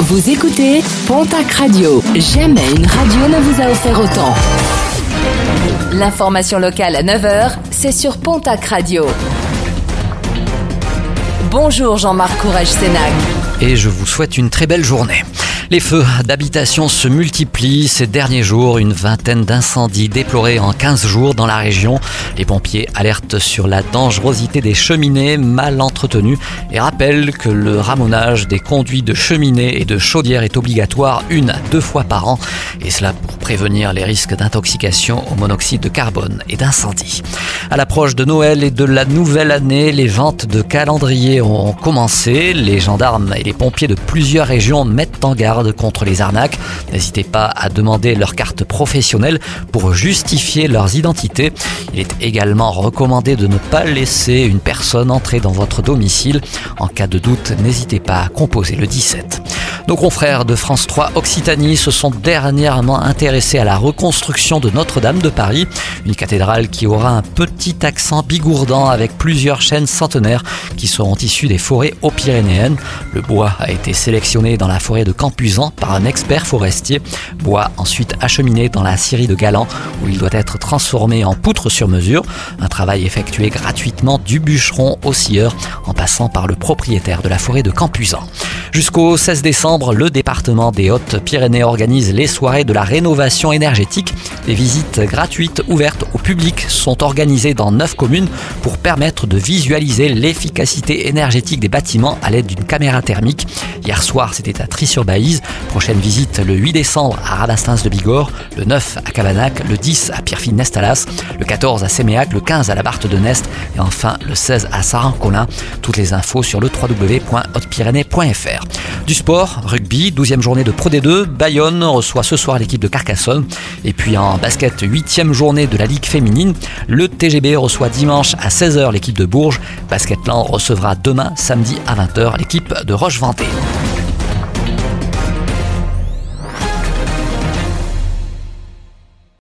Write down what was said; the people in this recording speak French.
Vous écoutez Pontac Radio. Jamais une radio ne vous a offert autant. L'information locale à 9h, c'est sur Pontac Radio. Bonjour Jean-Marc Courage Sénac. Et je vous souhaite une très belle journée. Les feux d'habitation se multiplient ces derniers jours, une vingtaine d'incendies déplorés en 15 jours dans la région. Les pompiers alertent sur la dangerosité des cheminées mal entretenues et rappellent que le ramonage des conduits de cheminées et de chaudières est obligatoire une à deux fois par an et cela pour prévenir les risques d'intoxication au monoxyde de carbone et d'incendie. À l'approche de Noël et de la nouvelle année, les ventes de calendriers ont commencé. Les gendarmes et les pompiers de plusieurs régions mettent en garde contre les arnaques. N'hésitez pas à demander leur carte professionnelle pour justifier leurs identités. Il est également recommandé de ne pas laisser une personne entrer dans votre domicile. En cas de doute, n'hésitez pas à composer le 17. Nos confrères de France 3 Occitanie se sont dernièrement intéressés à la reconstruction de Notre-Dame de Paris, une cathédrale qui aura un petit accent bigourdant avec plusieurs chaînes centenaires qui seront issues des forêts aux Pyrénéennes. Le bois a été sélectionné dans la forêt de Campuzan par un expert forestier, bois ensuite acheminé dans la scierie de Galant où il doit être transformé en poutre sur mesure, un travail effectué gratuitement du bûcheron au scieur en passant par le propriétaire de la forêt de Campuzan. Jusqu'au 16 décembre, le département des Hautes-Pyrénées organise les soirées de la rénovation énergétique. Les visites gratuites ouvertes au public sont organisées dans 9 communes pour permettre de visualiser l'efficacité énergétique des bâtiments à l'aide d'une caméra thermique. Hier soir, c'était à Tri-sur-Baïse. Prochaine visite le 8 décembre à Rabastins de Bigorre, le 9 à Cavanac, le 10 à Pierrefitte-Nestalas, le 14 à Séméac, le 15 à la Barthe de Nest et enfin le 16 à Saran-Colin. Toutes les infos sur le www.hautepyrénées.fr. Du sport, rugby, 12e journée de Pro D2, Bayonne reçoit ce soir l'équipe de Carcassonne. Et puis en basket, 8e journée de la Ligue féminine, le TGB reçoit dimanche à 16h l'équipe de Bourges. Basketland recevra demain, samedi à 20h, l'équipe de Roche-Vendée.